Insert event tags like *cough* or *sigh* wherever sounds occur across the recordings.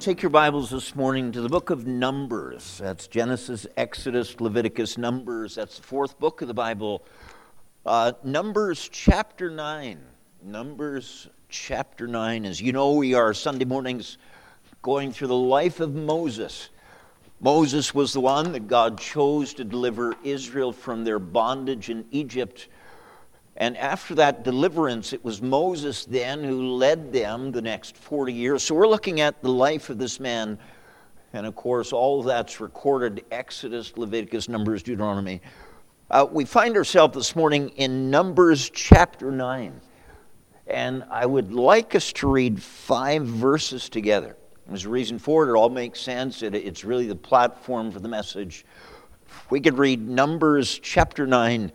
Take your Bibles this morning to the book of Numbers. That's Genesis, Exodus, Leviticus, Numbers. That's the fourth book of the Bible. Uh, Numbers chapter 9. Numbers chapter 9. As you know, we are Sunday mornings going through the life of Moses. Moses was the one that God chose to deliver Israel from their bondage in Egypt and after that deliverance, it was Moses then who led them the next 40 years. So we're looking at the life of this man. And of course, all of that's recorded Exodus, Leviticus, Numbers, Deuteronomy. Uh, we find ourselves this morning in Numbers chapter 9. And I would like us to read five verses together. There's a reason for it. It all makes sense. It, it's really the platform for the message. We could read Numbers chapter 9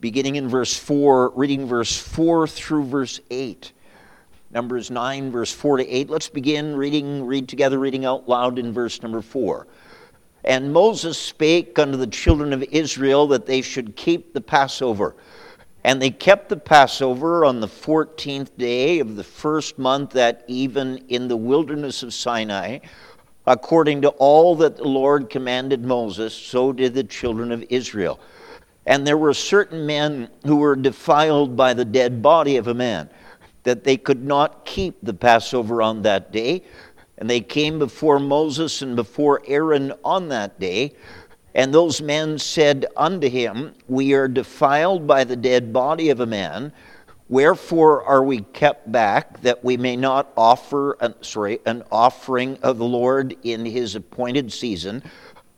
beginning in verse 4, reading verse 4 through verse 8. Numbers 9, verse 4 to 8. Let's begin reading, read together, reading out loud in verse number 4. And Moses spake unto the children of Israel that they should keep the Passover. And they kept the Passover on the fourteenth day of the first month that even in the wilderness of Sinai. According to all that the Lord commanded Moses, so did the children of Israel. And there were certain men who were defiled by the dead body of a man, that they could not keep the Passover on that day. And they came before Moses and before Aaron on that day. And those men said unto him, We are defiled by the dead body of a man. Wherefore are we kept back that we may not offer an, sorry, an offering of the Lord in his appointed season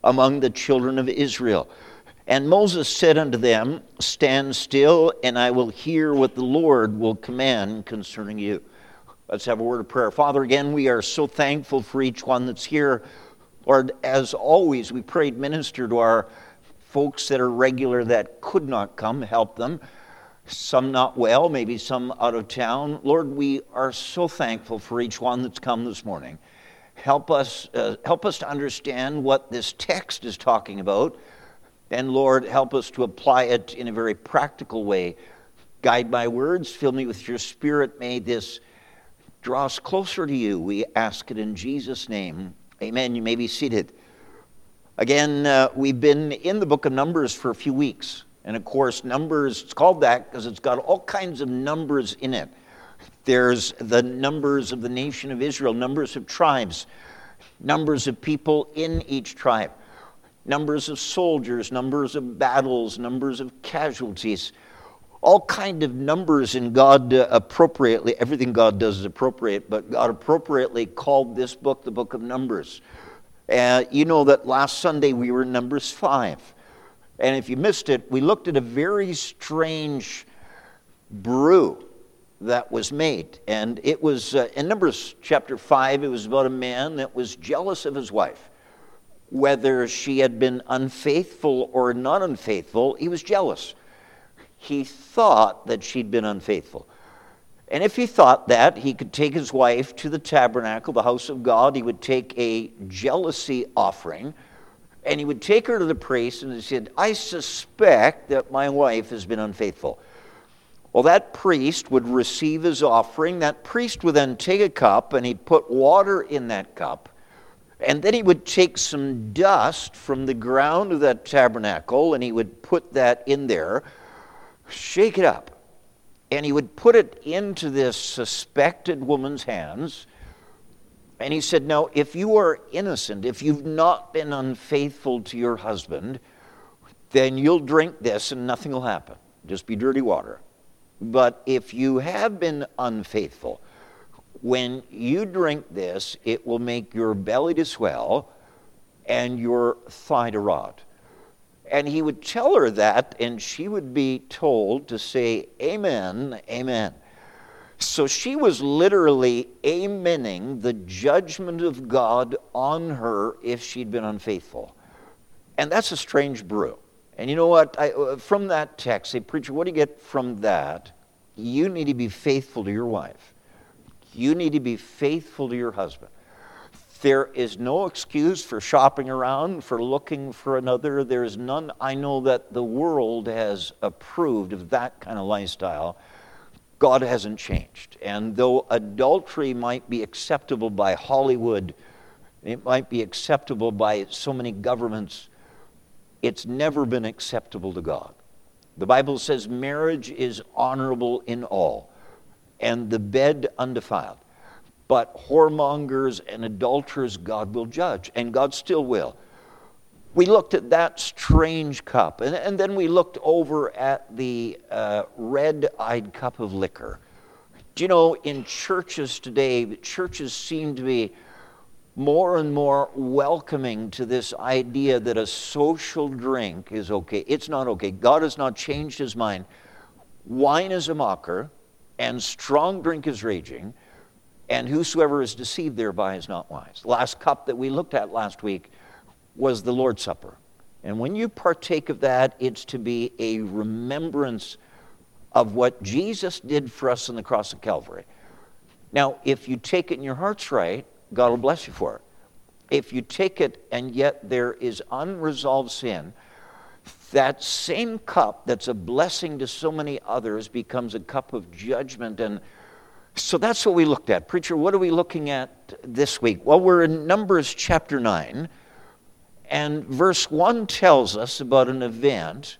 among the children of Israel? And Moses said unto them, Stand still, and I will hear what the Lord will command concerning you. Let's have a word of prayer. Father, again, we are so thankful for each one that's here. Lord, as always, we prayed minister to our folks that are regular that could not come, help them. Some not well, maybe some out of town. Lord, we are so thankful for each one that's come this morning. Help us, uh, help us to understand what this text is talking about and Lord, help us to apply it in a very practical way. Guide my words, fill me with your spirit. May this draw us closer to you. We ask it in Jesus' name. Amen. You may be seated. Again, uh, we've been in the book of Numbers for a few weeks. And of course, Numbers, it's called that because it's got all kinds of numbers in it. There's the numbers of the nation of Israel, numbers of tribes, numbers of people in each tribe numbers of soldiers, numbers of battles, numbers of casualties, all kind of numbers in God uh, appropriately. Everything God does is appropriate, but God appropriately called this book the book of Numbers. Uh, you know that last Sunday we were in Numbers 5. And if you missed it, we looked at a very strange brew that was made. And it was uh, in Numbers chapter 5, it was about a man that was jealous of his wife whether she had been unfaithful or not unfaithful, he was jealous. He thought that she'd been unfaithful. And if he thought that, he could take his wife to the tabernacle, the house of God. He would take a jealousy offering, and he would take her to the priest, and he said, I suspect that my wife has been unfaithful. Well, that priest would receive his offering. That priest would then take a cup, and he'd put water in that cup and then he would take some dust from the ground of that tabernacle and he would put that in there, shake it up, and he would put it into this suspected woman's hands. And he said, Now, if you are innocent, if you've not been unfaithful to your husband, then you'll drink this and nothing will happen. Just be dirty water. But if you have been unfaithful, when you drink this, it will make your belly to swell and your thigh to rot. And he would tell her that, and she would be told to say, Amen, Amen. So she was literally amening the judgment of God on her if she'd been unfaithful. And that's a strange brew. And you know what? I, uh, from that text, say, Preacher, what do you get from that? You need to be faithful to your wife. You need to be faithful to your husband. There is no excuse for shopping around, for looking for another. There is none. I know that the world has approved of that kind of lifestyle. God hasn't changed. And though adultery might be acceptable by Hollywood, It might be acceptable by so many governments. It's never been acceptable to God. The Bible says marriage is honorable in all, and the bed undefiled. But whoremongers and adulterers God will judge, and God still will. We looked at that strange cup, and, and then we looked over at the uh, red eyed cup of liquor. Do you know, in churches today, churches seem to be more and more welcoming to this idea that a social drink is okay. It's not okay. God has not changed his mind. Wine is a mocker, and strong drink is raging, and whosoever is deceived thereby is not wise. The last cup that we looked at last week was the Lord's Supper. And when you partake of that, it's to be a remembrance of what Jesus did for us on the cross of Calvary. Now, if you take it in your heart's right, God will bless you for it. If you take it and yet there is unresolved sin, that same cup that's a blessing to so many others becomes a cup of judgment. And so that's what we looked at. Preacher, what are we looking at this week? Well, we're in Numbers chapter 9, and verse 1 tells us about an event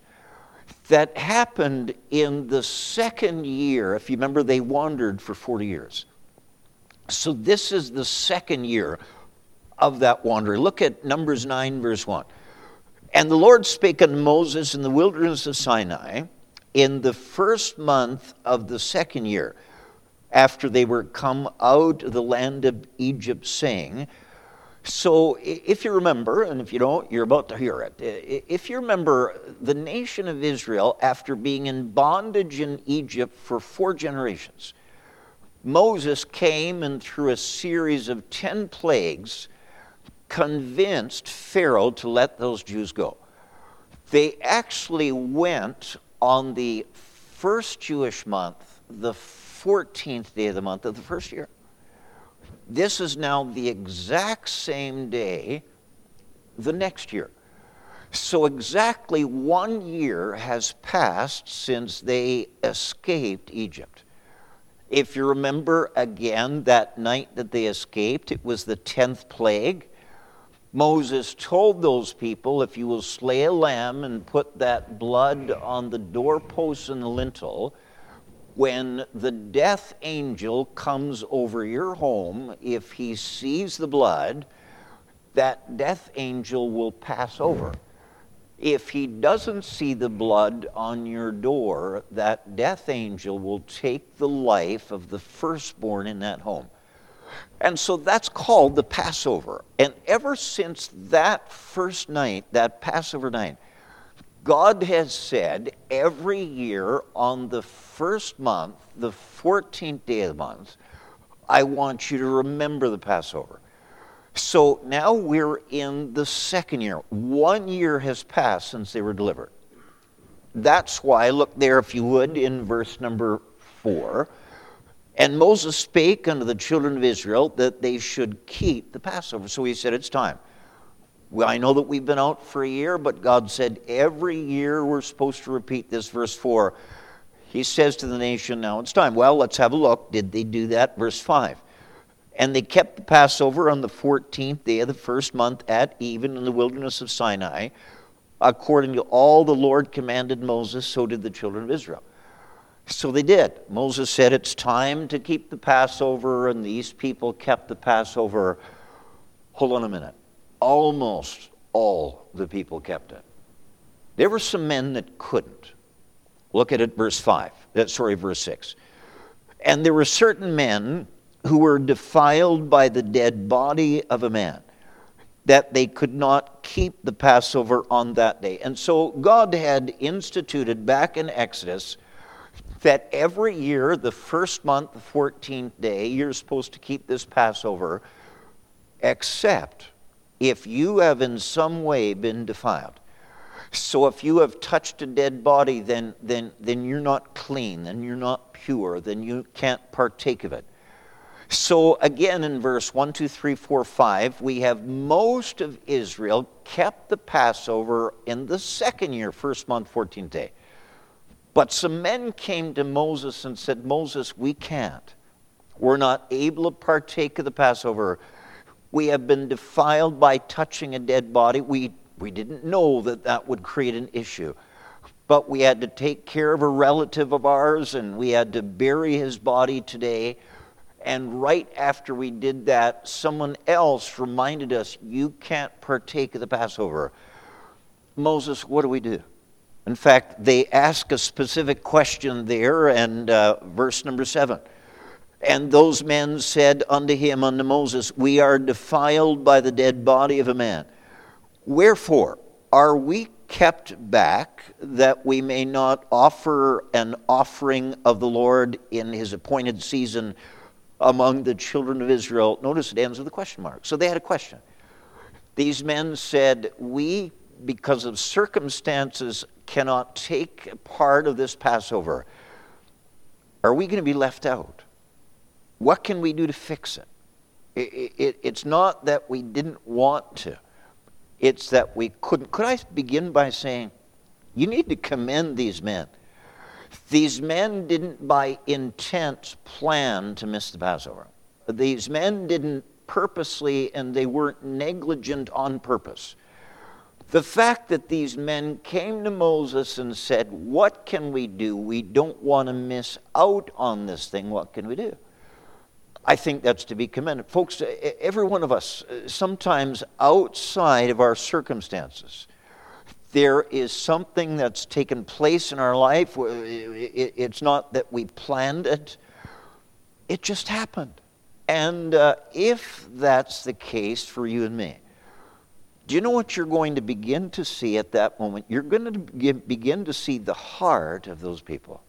that happened in the second year. If you remember, they wandered for 40 years. So this is the second year of that wandering. Look at Numbers 9, verse 1. And the Lord spake unto Moses in the wilderness of Sinai in the first month of the second year, after they were come out of the land of Egypt, saying, so, if you remember, and if you don't, you're about to hear it. If you remember, the nation of Israel, after being in bondage in Egypt for four generations, Moses came and through a series of 10 plagues convinced Pharaoh to let those Jews go. They actually went on the first Jewish month, the 14th day of the month of the first year. This is now the exact same day the next year. So, exactly one year has passed since they escaped Egypt. If you remember again that night that they escaped, it was the 10th plague. Moses told those people, If you will slay a lamb and put that blood on the doorpost and the lintel, when the death angel comes over your home, if he sees the blood, that death angel will pass over if he doesn't see the blood on your door, that death angel will take the life of the firstborn in that home. And so that's called the Passover. And ever since that first night, that Passover night, God has said every year on the first month, the 14th day of the month, I want you to remember the Passover. So now we're in the second year. One year has passed since they were delivered. That's why, look there, if you would, in verse number four. And Moses spake unto the children of Israel that they should keep the Passover. So he said, It's time. Well, I know that we've been out for a year, but God said every year we're supposed to repeat this. Verse 4. He says to the nation, Now it's time. Well, let's have a look. Did they do that? Verse 5. And they kept the Passover on the 14th day of the first month at even in the wilderness of Sinai. According to all the Lord commanded Moses, so did the children of Israel. So they did. Moses said, It's time to keep the Passover, and these people kept the Passover. Hold on a minute. Almost all the people kept it. There were some men that couldn't. Look at it, verse 5. Uh, sorry, verse 6. And there were certain men who were defiled by the dead body of a man, that they could not keep the Passover on that day. And so God had instituted back in Exodus that every year, the first month, the 14th day, you're supposed to keep this Passover, except if you have in some way been defiled. So if you have touched a dead body, then, then, then you're not clean, then you're not pure, then you can't partake of it. So, again, in verse 1, 2, 3, 4, 5, we have most of Israel kept the Passover in the second year, first month, 14th day. But some men came to Moses and said, Moses, we can't. We're not able to partake of the Passover. We have been defiled by touching a dead body. We, we didn't know that that would create an issue. But we had to take care of a relative of ours and we had to bury his body today. And right after we did that, someone else reminded us, You can't partake of the Passover. Moses, what do we do? In fact, they ask a specific question there, and uh, verse number seven. And those men said unto him, unto Moses, We are defiled by the dead body of a man. Wherefore are we kept back that we may not offer an offering of the Lord in his appointed season among the children of Israel? Notice it ends with a question mark. So they had a question. These men said, We, because of circumstances, cannot take part of this Passover. Are we going to be left out? What can we do to fix it? it, it it's not that we didn't want to, it's that we couldn't. Could I begin by saying, you need to commend these men. These men didn't, by intent, plan to miss the Passover. These men didn't purposely, and they weren't negligent on purpose. The fact that these men came to Moses and said, What can we do? We don't want to miss out on this thing. What can we do? I think that's to be commended. Folks, every one of us, uh, sometimes outside of our circumstances, there is something that's taken place in our life. It's not that we planned it, it just happened. And uh, if that's the case for you and me, do you know what you're going to begin to see at that moment? You're going to begin to see the heart of those people.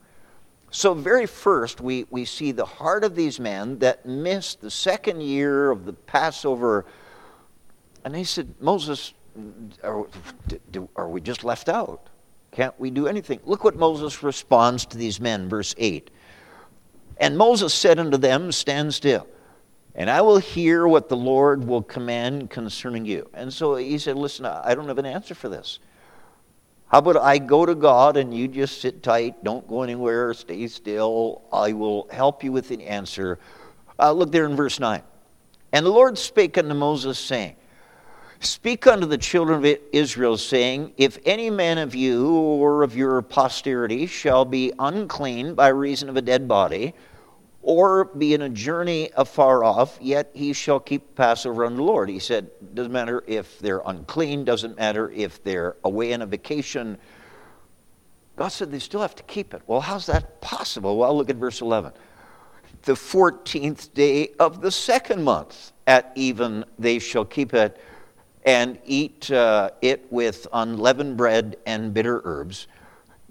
So, very first, we, we see the heart of these men that missed the second year of the Passover. And they said, Moses, are, are we just left out? Can't we do anything? Look what Moses responds to these men, verse 8. And Moses said unto them, Stand still, and I will hear what the Lord will command concerning you. And so he said, Listen, I don't have an answer for this. How about I go to God and you just sit tight, don't go anywhere, stay still. I will help you with the answer. Uh, look there in verse 9. And the Lord spake unto Moses, saying, Speak unto the children of Israel, saying, If any man of you or of your posterity shall be unclean by reason of a dead body, or be in a journey afar off, yet he shall keep Passover unto the Lord. He said, doesn't matter if they're unclean, doesn't matter if they're away on a vacation. God said they still have to keep it. Well, how's that possible? Well, look at verse 11. The 14th day of the second month at even they shall keep it and eat uh, it with unleavened bread and bitter herbs.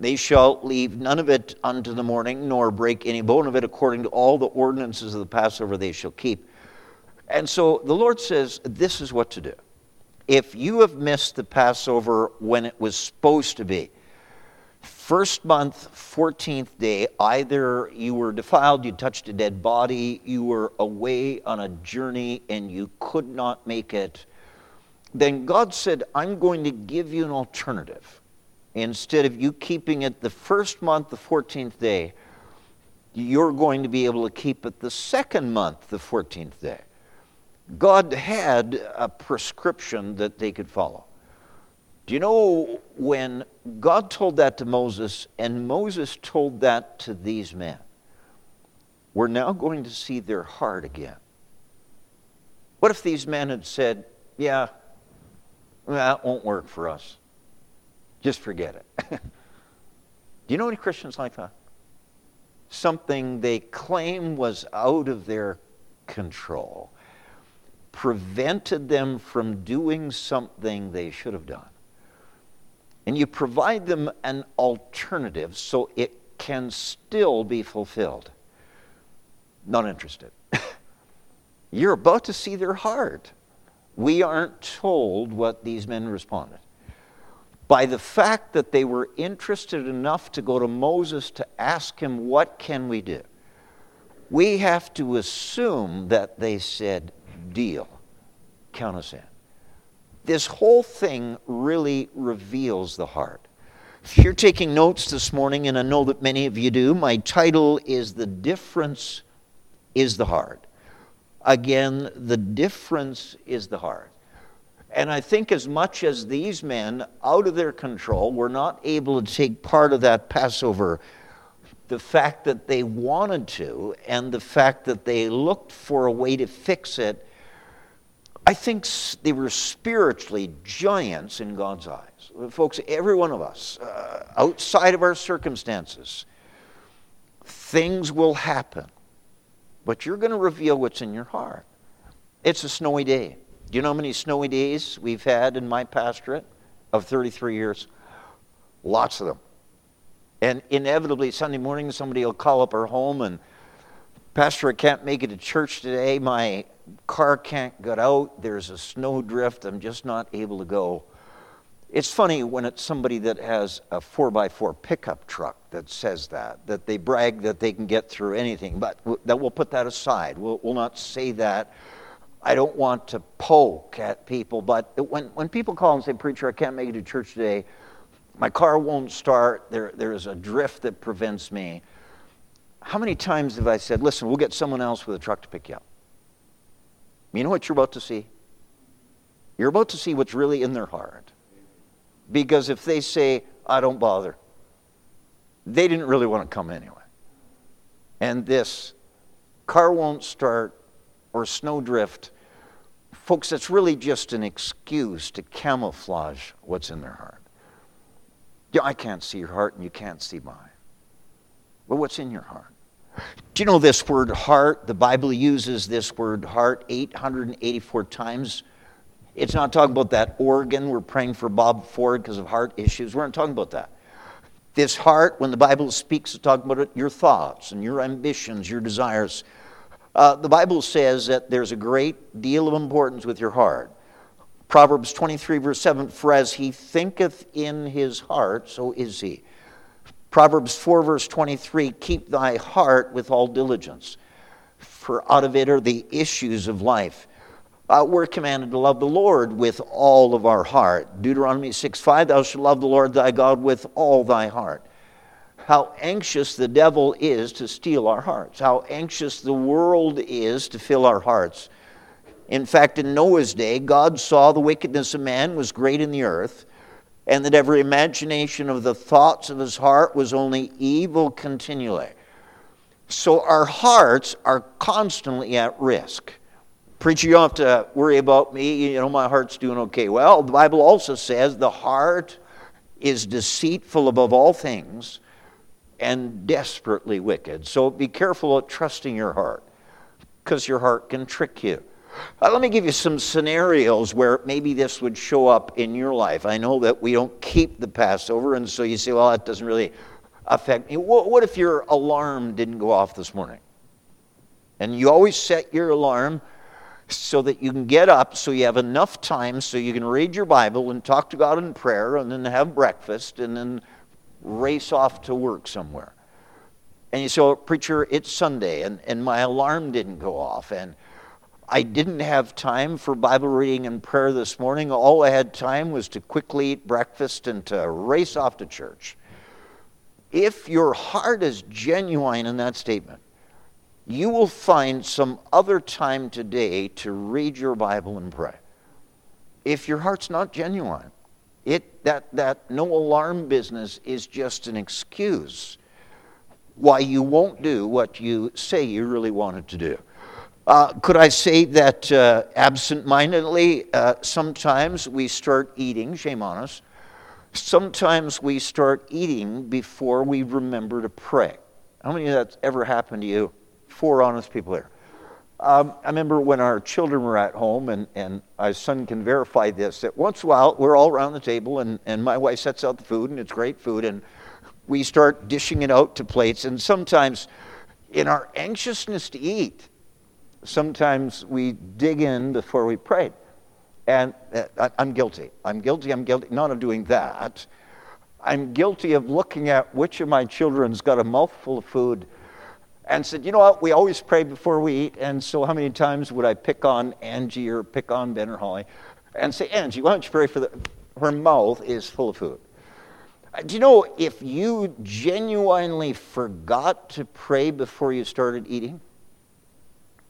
They shall leave none of it unto the morning, nor break any bone of it, according to all the ordinances of the Passover they shall keep. And so the Lord says, This is what to do. If you have missed the Passover when it was supposed to be, first month, 14th day, either you were defiled, you touched a dead body, you were away on a journey, and you could not make it, then God said, I'm going to give you an alternative instead of you keeping it the first month, the 14th day, you're going to be able to keep it the second month, the 14th day. God had a prescription that they could follow. Do you know when God told that to Moses and Moses told that to these men? We're now going to see their heart again. What if these men had said, Yeah, that won't work for us? Just forget it. *laughs* Do you know any Christians like that? Something they claim was out of their control prevented them from doing something they should have done. And you provide them an alternative so it can still be fulfilled. Not interested. *laughs* You're about to see their heart. We aren't told what these men responded by the fact that they were interested enough to go to Moses to ask him, What can we do? We have to assume that they said, Deal, count us in. This whole thing really reveals the heart. If you're taking notes this morning, and I know that many of you do, my title is The Difference is the Heart. Again, the difference is the heart. And I think as much as these men, out of their control, were not able to take part of that Passover, the fact that they wanted to and the fact that they looked for a way to fix it, I think they were spiritually giants in God's eyes. Folks, every one of us, uh, outside of our circumstances, things will happen, but you're going to reveal what's in your heart. It's a snowy day. Do you know how many snowy days we've had in my pastorate of 33 years? Lots of them. And inevitably, Sunday morning, somebody will call up our home and, Pastor, I can't make it to church today. My car can't get out. There's a snow drift. I'm just not able to go. It's funny when it's somebody that has a 4x4 pickup truck that says that, that they brag that they can get through anything. But that we'll put that aside. We'll, we'll not say that I don't want to poke at people, but when, when people call and say, Preacher, I can't make it to church today, my car won't start, there, there's a drift that prevents me. How many times have I said, Listen, we'll get someone else with a truck to pick you up? You know what you're about to see? You're about to see what's really in their heart. Because if they say, I don't bother, they didn't really want to come anyway. And this car won't start or snowdrift Folks, that's really just an excuse to camouflage what's in their heart. Yeah, I can't see your heart and you can't see mine. But what's in your heart? Do you know this word heart? The Bible uses this word heart 884 times. It's not talking about that organ. We're praying for Bob Ford because of heart issues. We're not talking about that. This heart, when the Bible speaks, it's talking about it, your thoughts and your ambitions, your desires. Uh, the Bible says that there's a great deal of importance with your heart. Proverbs 23, verse 7 For as he thinketh in his heart, so is he. Proverbs 4, verse 23 Keep thy heart with all diligence, for out of it are the issues of life. Uh, we're commanded to love the Lord with all of our heart. Deuteronomy 6 5 Thou shalt love the Lord thy God with all thy heart how anxious the devil is to steal our hearts, how anxious the world is to fill our hearts. In fact, in Noah's day, God saw the wickedness of man was great in the earth, and that every imagination of the thoughts of his heart was only evil continually. So our hearts are constantly at risk. Preacher, you don't have to worry about me. You know, my heart's doing okay. Well, the Bible also says the heart is deceitful above all things and desperately wicked. So be careful of trusting your heart because your heart can trick you. Uh, let me give you some scenarios where maybe this would show up in your life. I know that we don't keep the Passover, and so you say, well, that doesn't really affect me. What, what if your alarm didn't go off this morning? And you always set your alarm so that you can get up so you have enough time so you can read your Bible and talk to God in prayer and then have breakfast and then race off to work somewhere. And you say, oh, Preacher, it's Sunday, and, and my alarm didn't go off, and I didn't have time for Bible reading and prayer this morning. All I had time was to quickly eat breakfast and to race off to church. If your heart is genuine in that statement, you will find some other time today to read your Bible and pray. If your heart's not genuine, it, that, that no alarm business is just an excuse why you won't do what you say you really wanted to do. Uh, could I say that uh, absent mindedly, uh, sometimes we start eating, shame on us, sometimes we start eating before we remember to pray. How many of that's ever happened to you? Four honest people here. Um, I remember when our children were at home, and, and our son can verify this, that once in a while we're all around the table, and, and my wife sets out the food, and it's great food, and we start dishing it out to plates. And sometimes, in our anxiousness to eat, sometimes we dig in before we pray. And uh, I'm guilty. I'm guilty. I'm guilty. Not of doing that. I'm guilty of looking at which of my children's got a mouthful of food and said, You know what? We always pray before we eat. And so, how many times would I pick on Angie or pick on Ben or Holly and say, Angie, why don't you pray for the. Her mouth is full of food. Uh, do you know if you genuinely forgot to pray before you started eating,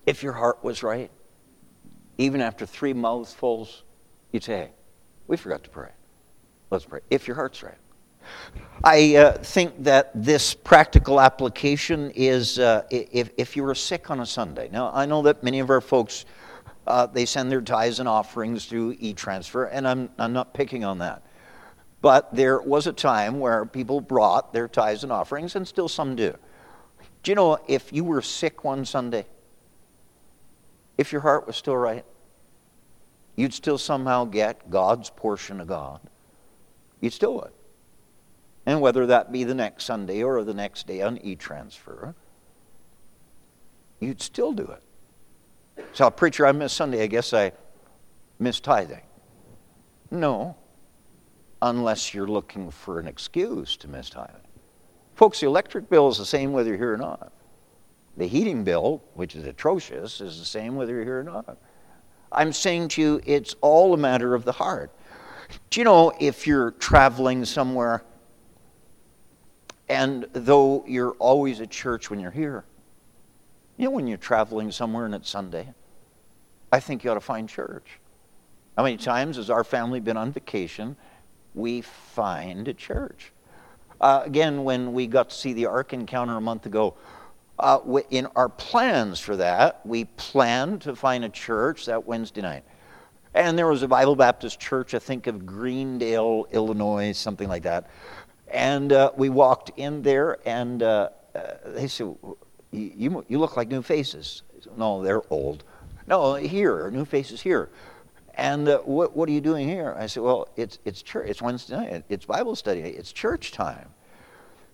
if your heart was right, even after three mouthfuls, you'd say, hey, we forgot to pray. Let's pray. If your heart's right. I uh, think that this practical application is uh, if, if you were sick on a Sunday. Now, I know that many of our folks, uh, they send their tithes and offerings through e-transfer, and I'm, I'm not picking on that. But there was a time where people brought their tithes and offerings, and still some do. Do you know if you were sick one Sunday, if your heart was still right, you'd still somehow get God's portion of God. You'd still would. And whether that be the next Sunday or the next day on e transfer, you'd still do it. So, preacher, I missed Sunday. I guess I missed tithing. No, unless you're looking for an excuse to miss tithing. Folks, the electric bill is the same whether you're here or not. The heating bill, which is atrocious, is the same whether you're here or not. I'm saying to you, it's all a matter of the heart. Do you know if you're traveling somewhere and though you're always at church when you're here, you know when you're traveling somewhere and it's Sunday, I think you ought to find church. How many times has our family been on vacation? We find a church. Uh, again, when we got to see the Ark encounter a month ago, uh, in our plans for that, we planned to find a church that Wednesday night. And there was a Bible Baptist church, I think of Greendale, Illinois, something like that. And uh, we walked in there, and uh, uh they said, you, you look like new faces. Said, no, they're old. No, here, new faces here. And uh, what, what are you doing here? I said, well, it's, it's church. It's Wednesday night. It's Bible study. It's church time.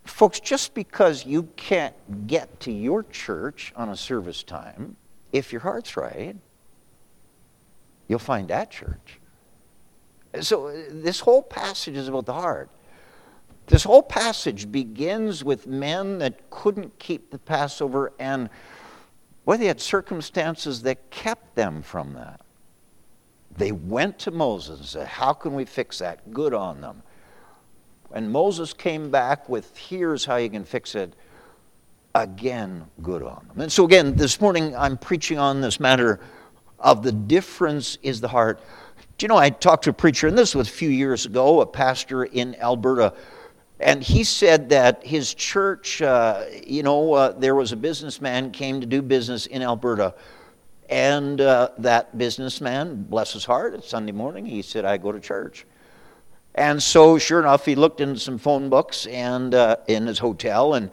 Folks, just because you can't get to your church on a service time, if your heart's right, you'll find that church. So, uh, this whole passage is about the heart. This whole passage begins with men that couldn't keep the Passover, and well, they had circumstances that kept them from that. They went to Moses and said, How can we fix that? Good on them. And Moses came back with, Here's how you can fix it. Again, good on them. And so, again, this morning I'm preaching on this matter of the difference is the heart. Do you know, I talked to a preacher, and this was a few years ago, a pastor in Alberta, and he said that his church, uh, you know, uh, there was a businessman came to do business in Alberta, and uh, that businessman, bless his heart, it's Sunday morning, he said, I go to church. And so, sure enough, he looked into some phone books and uh, in his hotel, and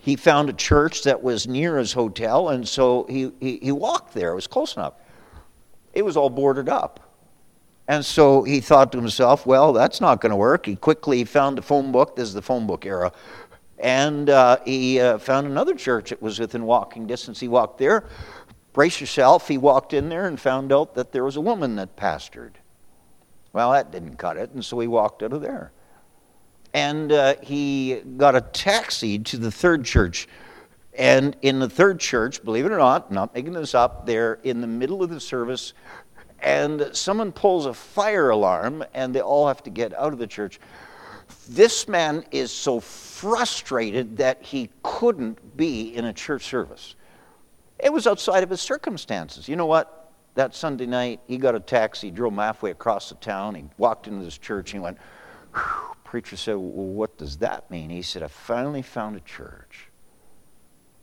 he found a church that was near his hotel, and so he, he, he walked there. It was close enough. It was all boarded up. And so he thought to himself, well, that's not going to work. He quickly found a phone book. This is the phone book era. And uh, he uh, found another church that was within walking distance. He walked there. Brace yourself. He walked in there and found out that there was a woman that pastored. Well, that didn't cut it, and so he walked out of there. And uh, he got a taxi to the third church. And in the third church, believe it or not, not making this up, they're in the middle of the service, and someone pulls a fire alarm, and they all have to get out of the church. This man is so frustrated that he couldn't be in a church service. It was outside of his circumstances. You know what? that Sunday night, he got a taxi, drove halfway across the town. He walked into this church and he went, Preacher said, Well, what does that mean? He said, I finally found a church.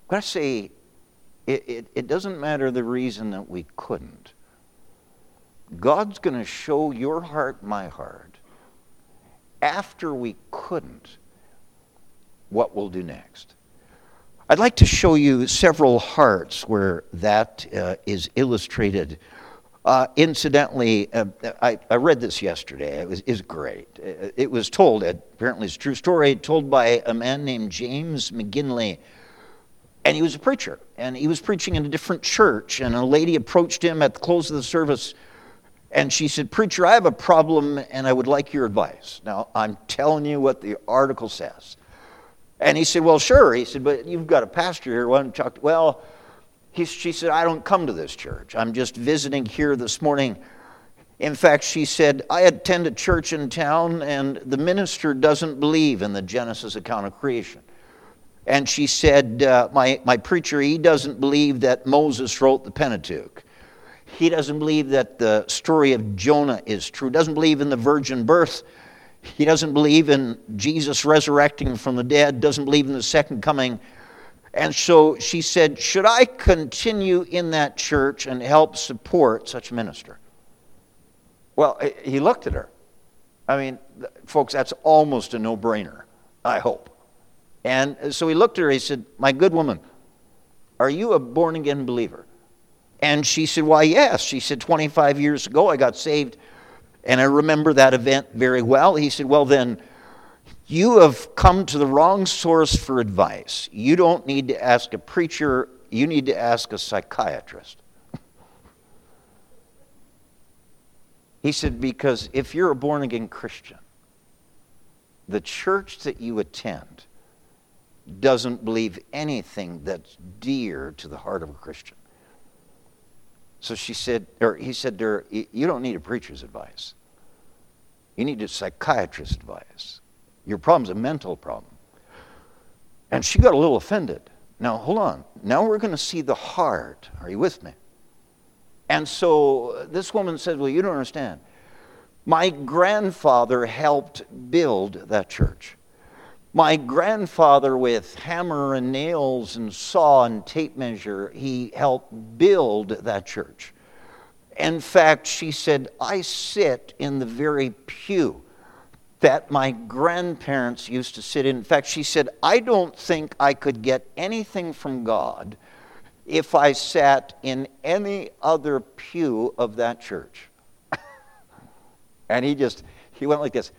But I say, it, it, it doesn't matter the reason that we couldn't. God's going to show your heart, my heart, after we couldn't, what we'll do next. I'd like to show you several hearts where that uh, is illustrated. Uh, incidentally, uh, I, I, read this yesterday. It was, is great. It was told, apparently it's a true story, told by a man named James McGinlay. And he was a preacher. And he was preaching in a different church. And a lady approached him at the close of the service. And she said, Preacher, I have a problem and I would like your advice. Now, I'm telling you what the article says. And he said, Well, sure. He said, But you've got a pastor here. Why don't you talk? To? Well, he, she said, I don't come to this church. I'm just visiting here this morning. In fact, she said, I attend a church in town, and the minister doesn't believe in the Genesis account of creation. And she said, uh, my, my preacher, he doesn't believe that Moses wrote the Pentateuch. He doesn't believe that the story of Jonah is true. Doesn't believe in the virgin birth. He doesn't believe in Jesus resurrecting from the dead. Doesn't believe in the second coming. And so she said, Should I continue in that church and help support such a minister? Well, he looked at her. I mean, folks, that's almost a no brainer, I hope. And so he looked at her, he said, My good woman, are you a born again believer? And she said, Why, yes. She said, 25 years ago, I got saved, and I remember that event very well. He said, Well, then, you have come to the wrong source for advice. You don't need to ask a preacher, you need to ask a psychiatrist. he said, Because if you're a born again Christian, the church that you attend doesn't believe anything that's dear to the heart of a Christian. So she said, or he said to her, You don't need a preacher's advice. You need a psychiatrist's advice. Your problem's a mental problem. And she got a little offended. Now, hold on. Now we're going to see the heart. Are you with me? And so uh, this woman said, Well, you don't understand. My grandfather helped build that church. My grandfather, with hammer and nails and saw and tape measure, he helped build that church. In fact, she said, I sit in the very pew that my grandparents used to sit in. In fact, she said, I don't think I could get anything from God if I sat in any other pew of that church. *laughs* and he just, he went like this.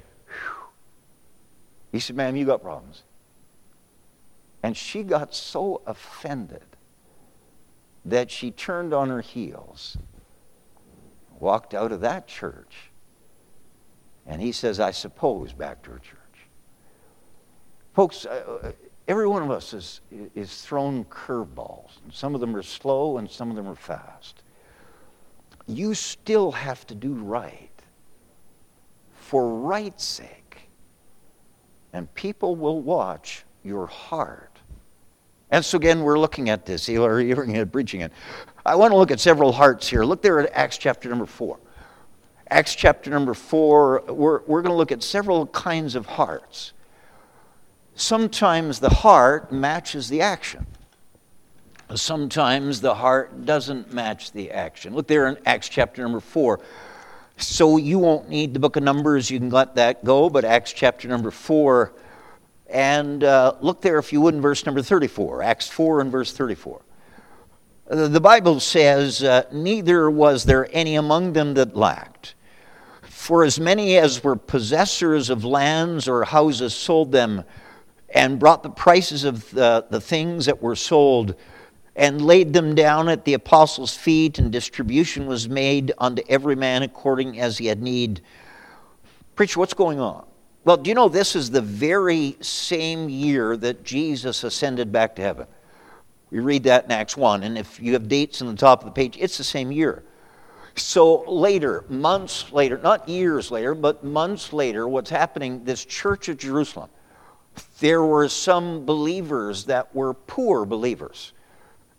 He said, Ma'am, you got problems. And she got so offended that she turned on her heels, walked out of that church, and he says, I suppose, back to her church. Folks, uh, uh every one of us is, is thrown curveballs. Some of them are slow and some of them are fast. You still have to do right for right's sake and people will watch your heart. And so again, we're looking at this. You're looking at preaching it. I want to look at several hearts here. Look there at Acts chapter number four. Acts chapter number four, we're, we're going to look at several kinds of hearts. Sometimes the heart matches the action. Sometimes the heart doesn't match the action. Look there in Acts chapter number four. So you won't need the book of Numbers. You can let that go. But Acts chapter number 4. And uh, look there, if you would, in verse number 34. Acts 4 and verse 34. The Bible says, uh, Neither was there any among them that lacked. For as many as were possessors of lands or houses sold them and brought the prices of the, the things that were sold and laid them down at the apostles' feet, and distribution was made unto every man according as he had need. Preacher, what's going on? Well, do you know this is the very same year that Jesus ascended back to heaven? We read that in Acts 1, and if you have dates on the top of the page, it's the same year. So later, months later, not years later, but months later, what's happening, this church of Jerusalem, there were some believers that were poor believers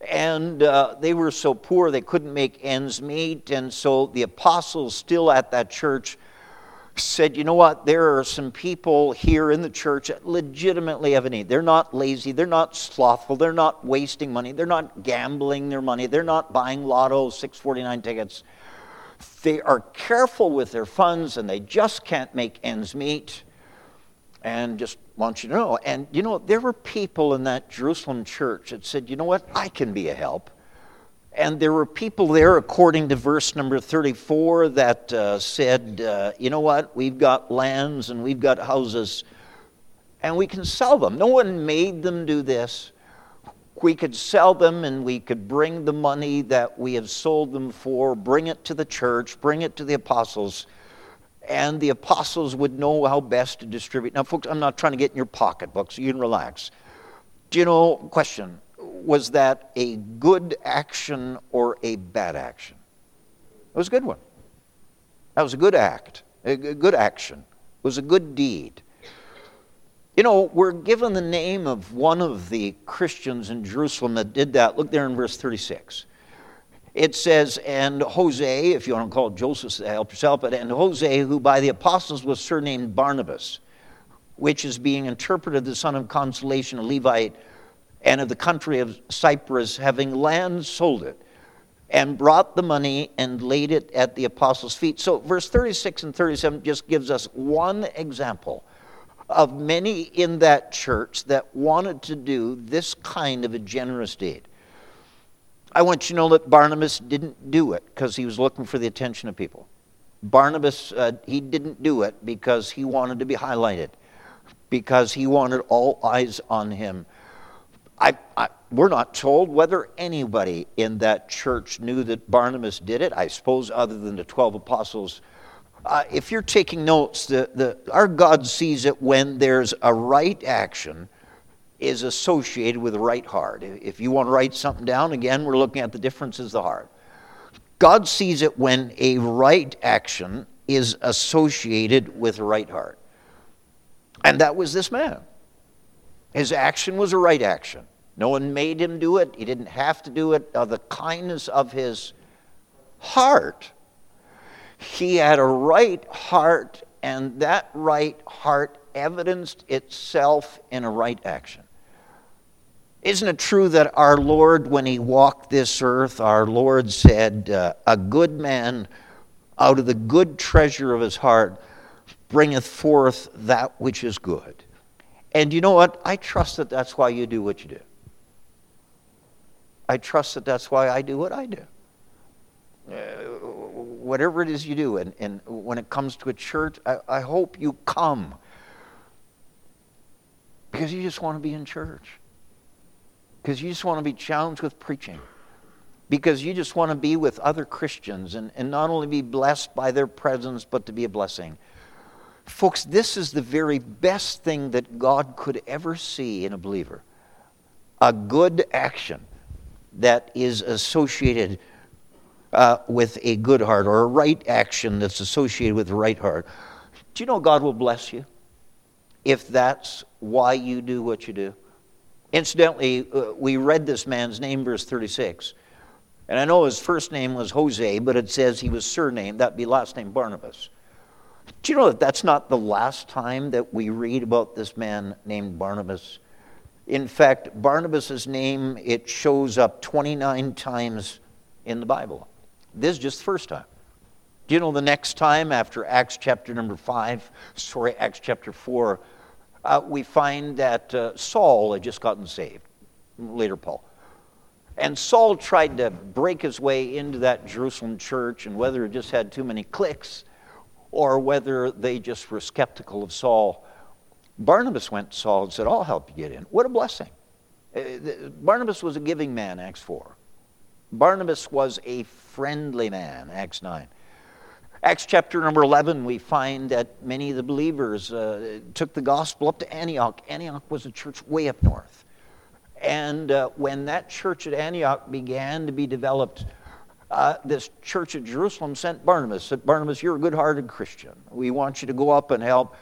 and uh, they were so poor they couldn't make ends meet. And so the apostles, still at that church, said, You know what? There are some people here in the church that legitimately have a need. They're not lazy. They're not slothful. They're not wasting money. They're not gambling their money. They're not buying lotto 649 tickets. They are careful with their funds and they just can't make ends meet and just want you to know. And you know, there were people in that Jerusalem church that said, you know what, I can be a help. And there were people there, according to verse number 34, that uh, said, uh, you know what, we've got lands and we've got houses and we can sell them. No one made them do this. We could sell them and we could bring the money that we have sold them for, bring it to the church, bring it to the apostles and the apostles would know how best to distribute. Now, folks, I'm not trying to get in your pocketbook, so you can relax. Do you know, question, was that a good action or a bad action? It was a good one. That was a good act, a good action. It was a good deed. You know, we're given the name of one of the Christians in Jerusalem that did that. Look there in verse 36. It says, and Joses, if you want to call Joseph, help yourself, but and Joses, who by the apostles was surnamed Barnabas, which is being interpreted the son of consolation, a Levite, and of the country of Cyprus, having land, sold it, and brought the money and laid it at the apostles' feet. So, verse 36 and 37 just gives us one example of many in that church that wanted to do this kind of a generous deed. I want you to know that Barnabas didn't do it because he was looking for the attention of people. Barnabas, uh, he didn't do it because he wanted to be highlighted, because he wanted all eyes on him. I, I, we're not told whether anybody in that church knew that Barnabas did it. I suppose, other than the 12 apostles. Uh, if you're taking notes, the, the, our God sees it when there's a right action is associated with right heart. If you want to write something down, again, we're looking at the differences of the heart. God sees it when a right action is associated with right heart. And that was this man. His action was a right action. No one made him do it, he didn't have to do it. Of the kindness of his heart, he had a right heart, and that right heart evidenced itself in a right action. Isn't it true that our Lord, when he walked this earth, our Lord said, uh, A good man out of the good treasure of his heart bringeth forth that which is good. And you know what? I trust that that's why you do what you do. I trust that that's why I do what I do. Uh, whatever it is you do, and, and when it comes to a church, I, I hope you come because you just want to be in church because you just want to be challenged with preaching, because you just want to be with other Christians and, and not only be blessed by their presence, but to be a blessing. Folks, this is the very best thing that God could ever see in a believer a good action that is associated uh, with a good heart, or a right action that's associated with a right heart. Do you know God will bless you if that's why you do what you do? Incidentally, uh, we read this man's name, verse 36. And I know his first name was Joses, but it says he was surnamed. That'd be last name Barnabas. Do you know that that's not the last time that we read about this man named Barnabas? In fact, Barnabas' name, it shows up 29 times in the Bible. This is just the first time. Do you know the next time after Acts chapter number 5, sorry, Acts chapter 4, uh, we find that uh, Saul had just gotten saved, later Paul. And Saul tried to break his way into that Jerusalem church, and whether it just had too many clicks or whether they just were skeptical of Saul, Barnabas went to Saul and said, I'll help you get in. What a blessing. Uh, Barnabas was a giving man, Acts 4. Barnabas was a friendly man, Acts 9. Acts chapter number 11, we find that many of the believers uh, took the gospel up to Antioch. Antioch was a church way up north. And uh, when that church at Antioch began to be developed, uh, this church at Jerusalem sent Barnabas. Said, Barnabas, you're a good hearted Christian. We want you to go up and help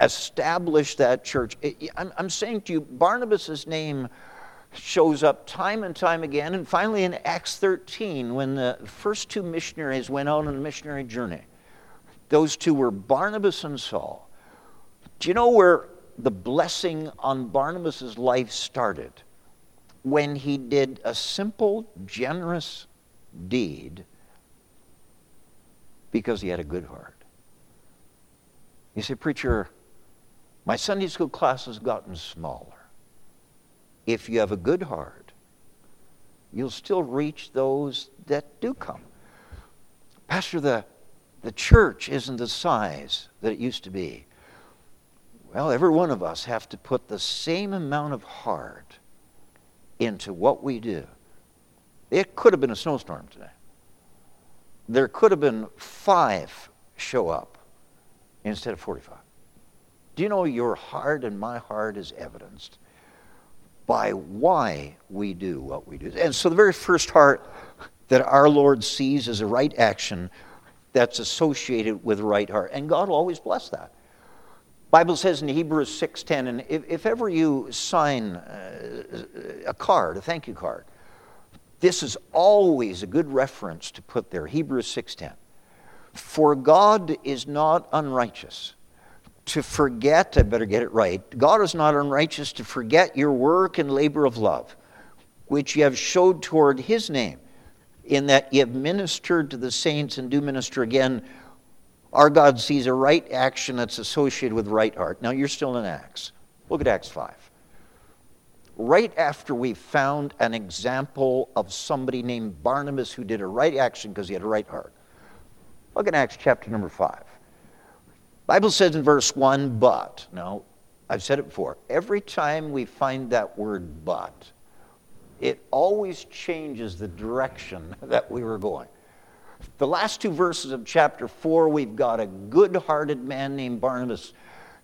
establish that church. I'm, I'm saying to you, Barnabas' name shows up time and time again. And finally, in Acts 13, when the first two missionaries went out on a missionary journey, those two were Barnabas and Saul. Do you know where the blessing on Barnabas' life started? When he did a simple, generous deed because he had a good heart. You say, Preacher, my Sunday school class has gotten smaller if you have a good heart, you'll still reach those that do come. Pastor, the, the church isn't the size that it used to be. Well, every one of us have to put the same amount of heart into what we do. It could have been a snowstorm today. There could have been five show up instead of 45. Do you know your heart and my heart is evidenced by why we do what we do. And so the very first heart that our Lord sees is a right action that's associated with right heart. And God will always bless that. Bible says in Hebrews 6:10, and if, if ever you sign uh, a card, a thank you card, this is always a good reference to put there. Hebrews 6:10. For God is not unrighteous to forget, I better get it right. God is not unrighteous to forget your work and labor of love, which you have showed toward his name, in that you have ministered to the saints and do minister again our God sees a right action that's associated with right heart. Now you're still in Acts. Look at Acts 5. Right after we found an example of somebody named Barnabas who did a right action because he had a right heart. Look at Acts chapter number 5. Bible says in verse 1, but. Now, I've said it before. Every time we find that word but, it always changes the direction *laughs* that we were going. The last two verses of chapter 4, we've got a good hearted man named Barnabas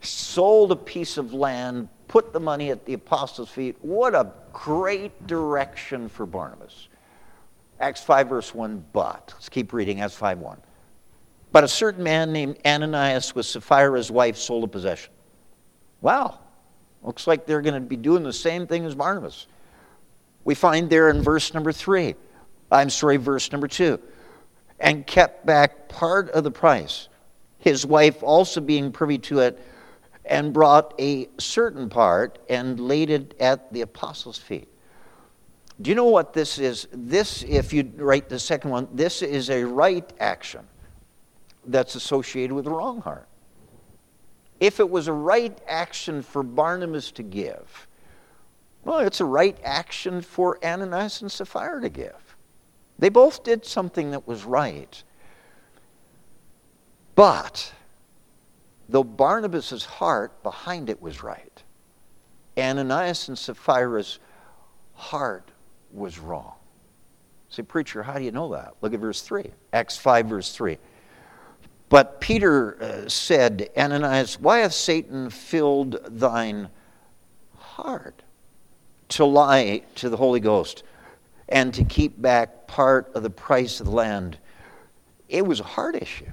sold a piece of land, put the money at the apostles' feet. What a great direction for Barnabas. Acts 5, verse 1, but. Let's keep reading, Acts 5 1. But a certain man named Ananias with Sapphira's wife sold a possession. Wow. Looks like they're going to be doing the same thing as Barnabas. We find there in verse number 3. I'm sorry, verse number 2 and kept back part of the price, his wife also being privy to it, and brought a certain part and laid it at the apostles' feet. Do you know what this is? This, if you write the second one, this is a right action that's associated with the wrong heart. If it was a right action for Barnabas to give, well, it's a right action for Ananias and Sapphira to give. They both did something that was right. But, though Barnabas' heart behind it was right, Ananias and Sapphira's heart was wrong. Say, preacher, how do you know that? Look at verse 3, Acts 5, verse 3. But Peter uh, said, Ananias, why hath Satan filled thine heart to lie to the Holy Ghost and to keep back part of the price of the land. It was a hard issue.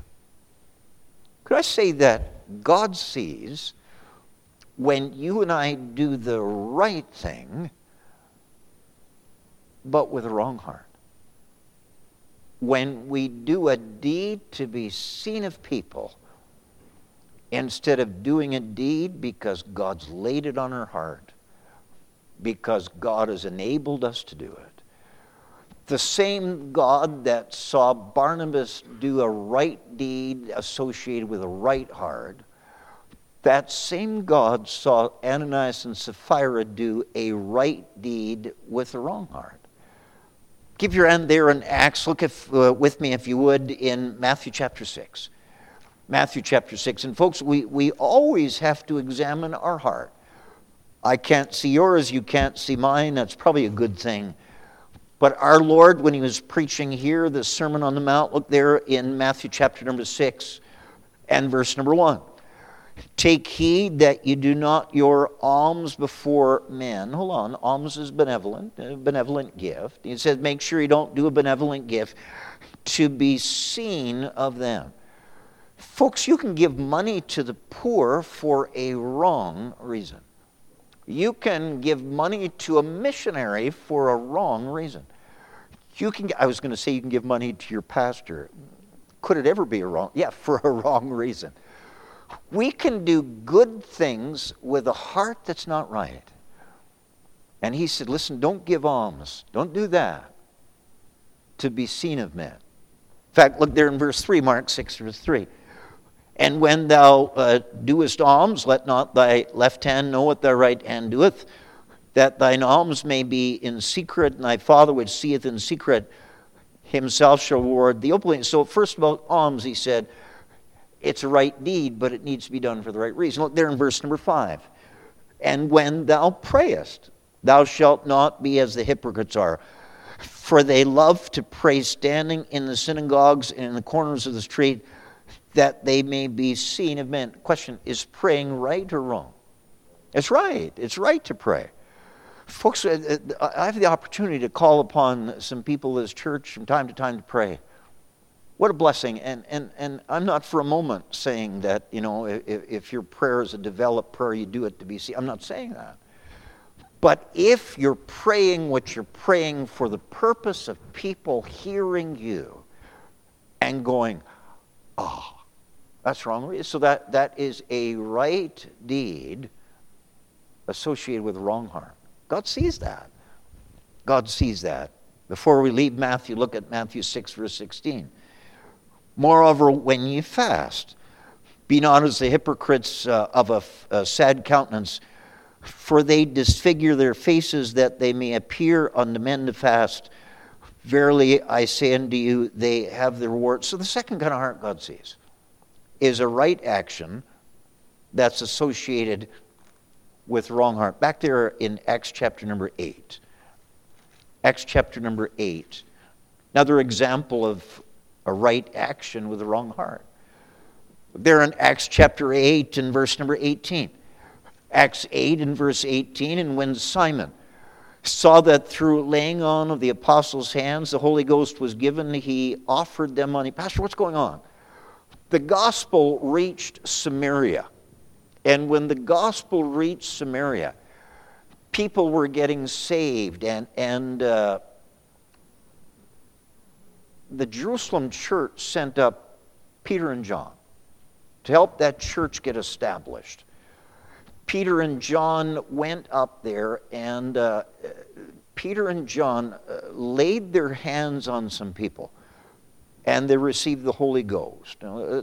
Could I say that God sees when you and I do the right thing, but with a wrong heart? When we do a deed to be seen of people, instead of doing a deed because God's laid it on our heart, because God has enabled us to do it the same God that saw Barnabas do a right deed associated with a right heart, that same God saw Ananias and Sapphira do a right deed with a wrong heart. Keep your hand there in Acts. Look if, uh, with me, if you would, in Matthew chapter 6. Matthew chapter 6. And folks, we, we always have to examine our heart. I can't see yours, you can't see mine. That's probably a good thing. But our Lord, when he was preaching here, the Sermon on the Mount, look there in Matthew chapter number 6 and verse number 1. Take heed that you do not your alms before men. Hold on, alms is benevolent, a benevolent gift. He says, make sure you don't do a benevolent gift to be seen of them. Folks, you can give money to the poor for a wrong reason you can give money to a missionary for a wrong reason. You can, I was going to say you can give money to your pastor. Could it ever be a wrong? Yeah, *laughs* for a wrong reason. We can do good things with a heart that's not right. And he said, Listen, don't give alms. Don't do that to be seen of men. In fact, look there in verse 3, Mark 6, verse 3. And when thou uh, doest alms, let not thy left hand know what thy right hand doeth, that thine alms may be in secret, and thy Father which seeth in secret himself shall reward thee openly. So, first of all, alms, he said, it's a right deed, but it needs to be done for the right reason. Look there in verse number five. And when thou prayest, thou shalt not be as the hypocrites are, for they love to pray standing in the synagogues and in the corners of the street that they may be seen of men. Question Is praying right or wrong? It's right. It's right to pray. Folks, uh, uh, I have the opportunity to call upon some people in this church from time to time to pray. What a blessing. And, and, and I'm not for a moment saying that, you know, if, if your prayer is a developed prayer, you do it to be seen. I'm not saying that. But if you're praying what you're praying for the purpose of people hearing you and going, oh, that's wrong. So that, that is a right deed associated with wrong heart. God sees that. God sees that. Before we leave Matthew, look at Matthew 6, verse 16. Moreover, when ye fast, be not as the hypocrites uh, of a, sad countenance, for they disfigure their faces that they may appear unto men to fast. Verily, I say unto you, they have their reward. So, the second kind of heart God sees is a right action that's associated with wrong heart. Back there in Acts chapter number 8. Acts chapter number 8. Another example of a right action with a wrong heart. There in Acts chapter 8 and verse number 18. Acts 8 and verse 18, and when Simon saw that through laying on of the apostles' hands the Holy Ghost was given, he offered them money. Pastor, what's going on? The gospel reached Samaria. And when the gospel reached Samaria, people were getting saved, and, and uh, the Jerusalem church sent up Peter and John to help that church get established. Peter and John went up there, and uh, Peter and John uh, laid their hands on some people, and they received the Holy Ghost. Now, uh,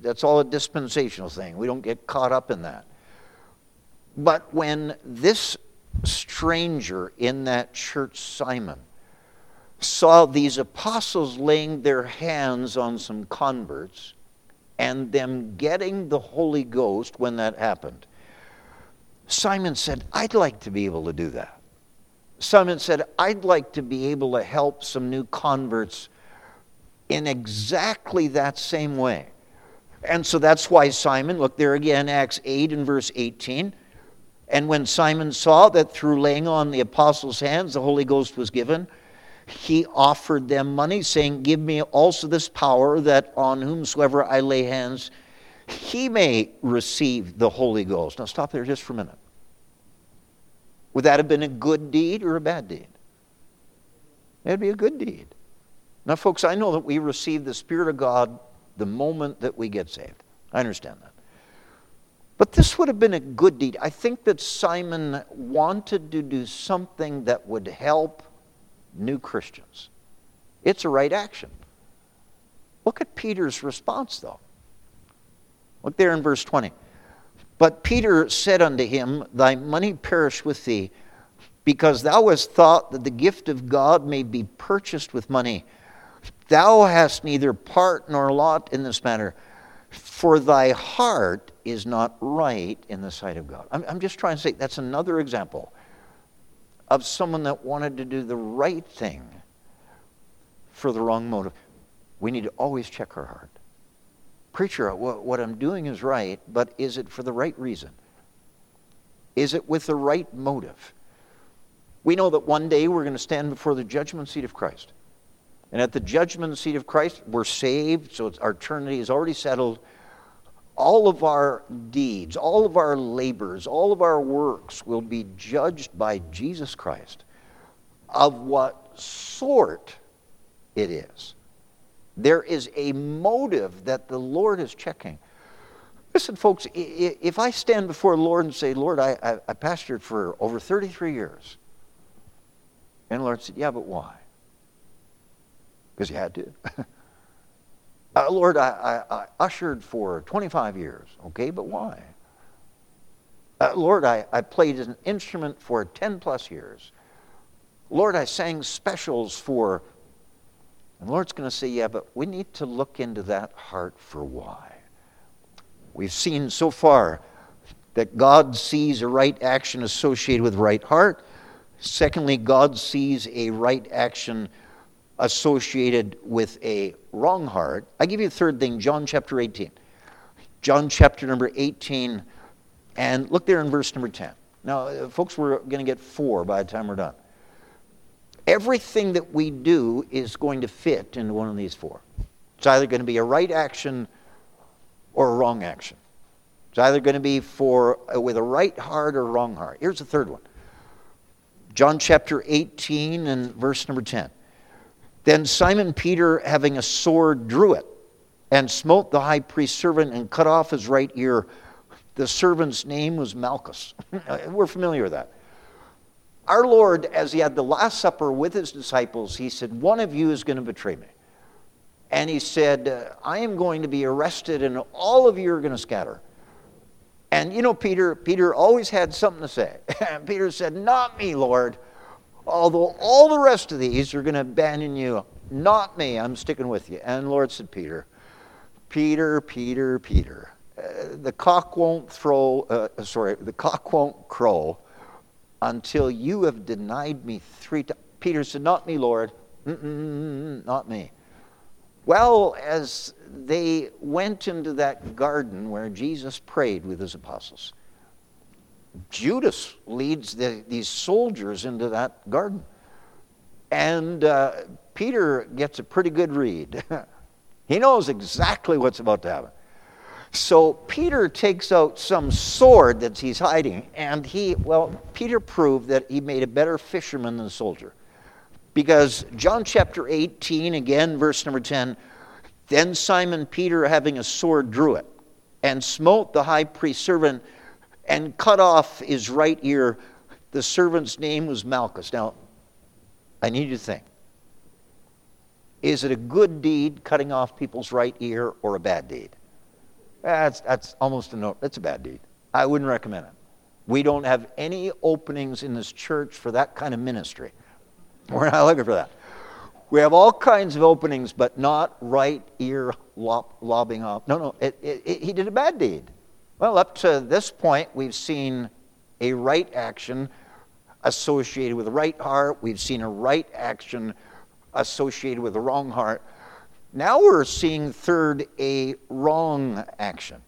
that's all a dispensational thing. We don't get caught up in that. But when this stranger in that church, Simon, saw these apostles laying their hands on some converts and them getting the Holy Ghost when that happened. Simon said, I'd like to be able to do that. Simon said, I'd like to be able to help some new converts in exactly that same way. And so that's why Simon, look there again, Acts 8 and verse 18. And when Simon saw that through laying on the apostles' hands the Holy Ghost was given, he offered them money, saying, Give me also this power that on whomsoever I lay hands, he may receive the Holy Ghost. Now, stop there just for a minute. Would that have been a good deed or a bad deed? It'd be a good deed. Now, folks, I know that we receive the Spirit of God the moment that we get saved. I understand that. But this would have been a good deed. I think that Simon wanted to do something that would help new Christians. It's a right action. Look at Peter's response, though. Look there in verse 20. But Peter said unto him, Thy money perish with thee, because thou hast thought that the gift of God may be purchased with money. Thou hast neither part nor lot in this matter, for thy heart is not right in the sight of God. I'm, I'm just trying to say that's another example of someone that wanted to do the right thing for the wrong motive. We need to always check our heart. Preacher, what I'm doing is right, but is it for the right reason? Is it with the right motive? We know that one day we're going to stand before the judgment seat of Christ. And at the judgment seat of Christ, we're saved, so our eternity is already settled all of our deeds, all of our labors, all of our works will be judged by Jesus Christ of what sort it is. There is a motive that the Lord is checking. Listen, folks, if I stand before the Lord and say, Lord, I, I, I pastored for over 33 years, and the Lord said, Yeah, but why? Because you had to. *laughs* Uh, Lord, I, I, I, ushered for 25 years. Okay, but why? Uh, Lord, I, I played an instrument for 10 plus years. Lord, I sang specials for. And Lord's going to say, yeah, but we need to look into that heart for why. We've seen so far that God sees a right action associated with right heart. Secondly, God sees a right action associated with a wrong heart. I give you a third thing, John chapter 18. John chapter number 18, and look there in verse number 10. Now, uh, folks, we're going to get four by the time we're done. Everything that we do is going to fit into one of these four. It's either going to be a right action or a wrong action. It's either going to be for uh, with a right heart or a wrong heart. Here's the third one. John chapter 18 and verse number 10. Then Simon Peter, having a sword, drew it and smote the high priest's servant and cut off his right ear. The servant's name was Malchus. *laughs* We're familiar with that. Our Lord, as he had the Last Supper with his disciples, he said, One of you is going to betray me. And he said, I am going to be arrested, and all of you are going to scatter. And you know, Peter, Peter always had something to say. And *laughs* Peter said, Not me, Lord. Although all the rest of these are going to abandon you, not me. I'm sticking with you. And Lord said, Peter, Peter, Peter, Peter. Uh, the cock won't throw, uh, sorry, the cock won't crow until you have denied me three times. Peter said, Not me, Lord. Mm-mm, not me. Well, as they went into that garden where Jesus prayed with his apostles, Judas leads the, these soldiers into that garden. And uh, Peter gets a pretty good read. *laughs* he knows exactly what's about to happen. So Peter takes out some sword that he's hiding, and he, well, Peter proved that he made a better fisherman than soldier. Because John chapter 18, again, verse number 10, then Simon Peter, having a sword, drew it and smote the high priest's servant and cut off his right ear. The servant's name was Malchus. Now, I need you to think. Is it a good deed cutting off people's right ear or a bad deed? That's, that's almost a no. That's a bad deed. I wouldn't recommend it. We don't have any openings in this church for that kind of ministry. We're not looking for that. We have all kinds of openings, but not right ear lob, lobbing off. No, no, it, it, it, he did a bad deed. Well, up to this point, we've seen a right action associated with right heart. We've seen a right action associated with a wrong heart. Now we're seeing, third, a wrong action.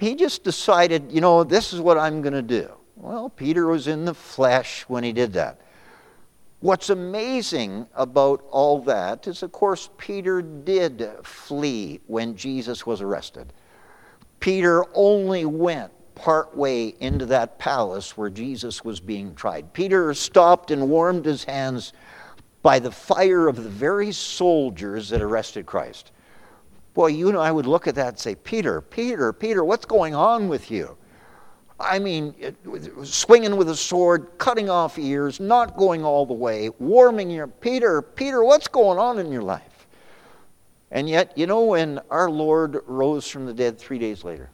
He just decided, you know, this is what I'm going to do. Well, Peter was in the flesh when he did that. What's amazing about all that is, of course, Peter did flee when Jesus was arrested. Peter only went part way into that palace where Jesus was being tried. Peter stopped and warmed his hands by the fire of the very soldiers that arrested Christ. Boy, you and I would look at that and say, Peter, Peter, Peter, what's going on with you? I mean, swinging with a sword, cutting off ears, not going all the way, warming your Peter, Peter, what's going on in your life? And yet, you know, when our Lord rose from the dead three days later,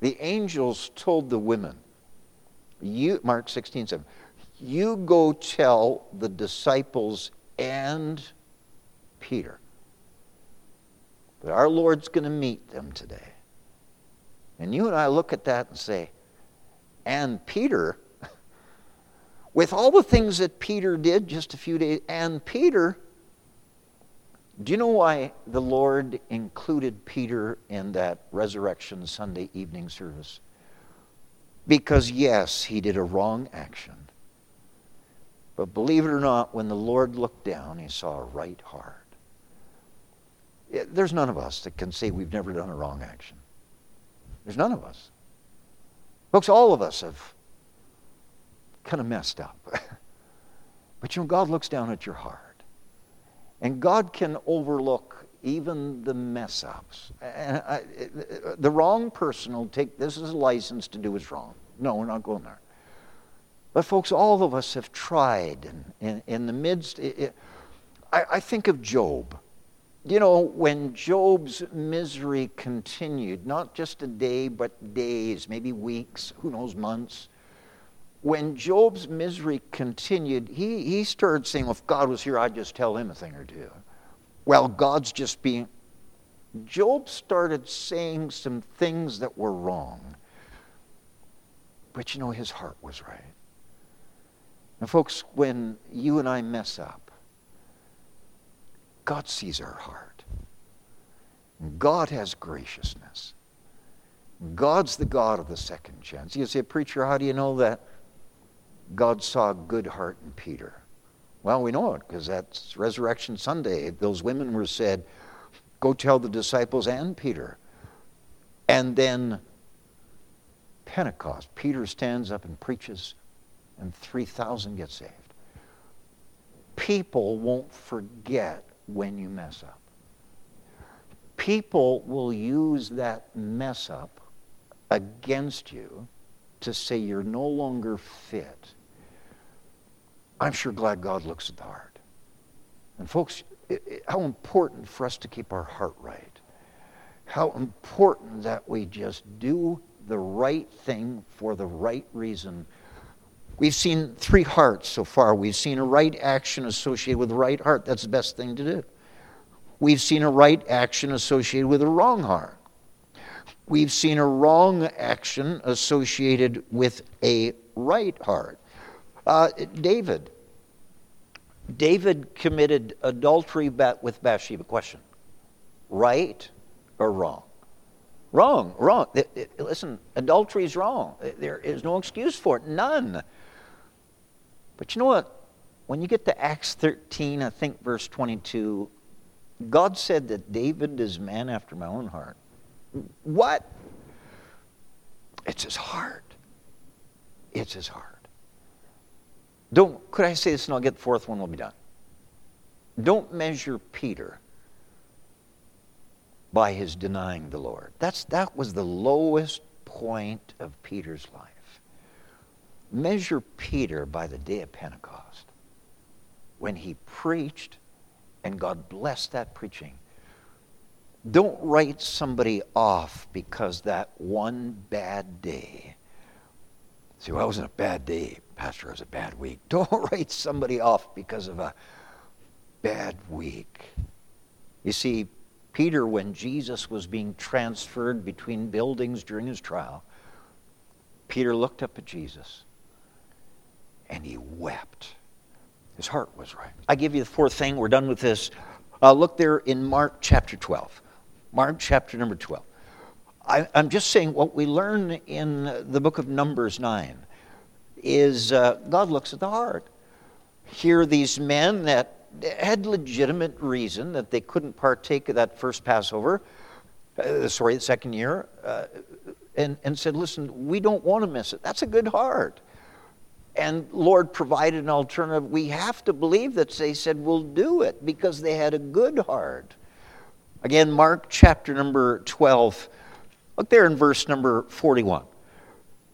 the angels told the women, you, Mark 16, 7, you go tell the disciples and Peter that our Lord's going to meet them today. And you and I look at that and say, and Peter, *laughs* with all the things that Peter did just a few days, and Peter, do you know why the Lord included Peter in that Resurrection Sunday evening service? Because, yes, he did a wrong action. But believe it or not, when the Lord looked down, he saw a right heart. There's none of us that can say we've never done a wrong action. There's none of us. Folks, all of us have kind of messed up. *laughs* but you know, God looks down at your heart. And God can overlook even the mess ups. I, the wrong person will take this as a license to do what's wrong. No, we're not going there. But, folks, all of us have tried. In, in the midst, it, it, I, I think of Job you know, when Job's misery continued, not just a day, but days, maybe weeks, who knows, months, when Job's misery continued, he, he started saying, well, if God was here, I'd just tell him a thing or two. Well, God's just being. Job started saying some things that were wrong. But you know, his heart was right. And, folks, when you and I mess up, God sees our heart. God has graciousness. God's the God of the second chance. You say, Preacher, how do you know that? God saw a good heart in Peter. Well, we know it because that's Resurrection Sunday. Those women were said, Go tell the disciples and Peter. And then Pentecost. Peter stands up and preaches, and 3,000 get saved. People won't forget when you mess up. People will use that mess up against you to say you're no longer fit. I'm sure glad God looks at the heart. And folks, it, it, how important for us to keep our heart right. How important that we just do the right thing for the right reason. We've seen three hearts so far. We've seen a right action associated with the right heart. That's the best thing to do. We've seen a right action associated with a wrong heart. We've seen a wrong action associated with a right heart. Uh, David. David committed adultery with Bathsheba. Question right or wrong? Wrong, wrong. Listen, adultery is wrong. There is no excuse for it, none. But you know what? When you get to Acts 13, I think verse 22, God said that David is man after my own heart. What? It's his heart. It's his heart. Don't, could I say this and I'll get the fourth one, we'll be done. Don't measure Peter by his denying the Lord. That's, that was the lowest point of Peter's life. Measure Peter by the day of Pentecost when he preached and God blessed that preaching. Don't write somebody off because that one bad day. See, well, it wasn't a bad day, Pastor, it was a bad week. *laughs* Don't write somebody off because of a bad week. You see, Peter, when Jesus was being transferred between buildings during his trial, Peter looked up at Jesus and he wept. His heart was right. I give you the fourth thing. We're done with this. Uh, look there in Mark chapter 12. Mark chapter number 12. I, am just saying what we learn in the book of Numbers 9 is uh, God looks at the heart. Here, these men that had legitimate reason that they couldn't partake of that first Passover, uh, sorry, the second year, uh, and, and said, Listen, we don't want to miss it. That's a good heart and Lord provided an alternative. We have to believe that they said, We'll do it because they had a good heart. Again, Mark chapter number 12. Look there in verse number 41.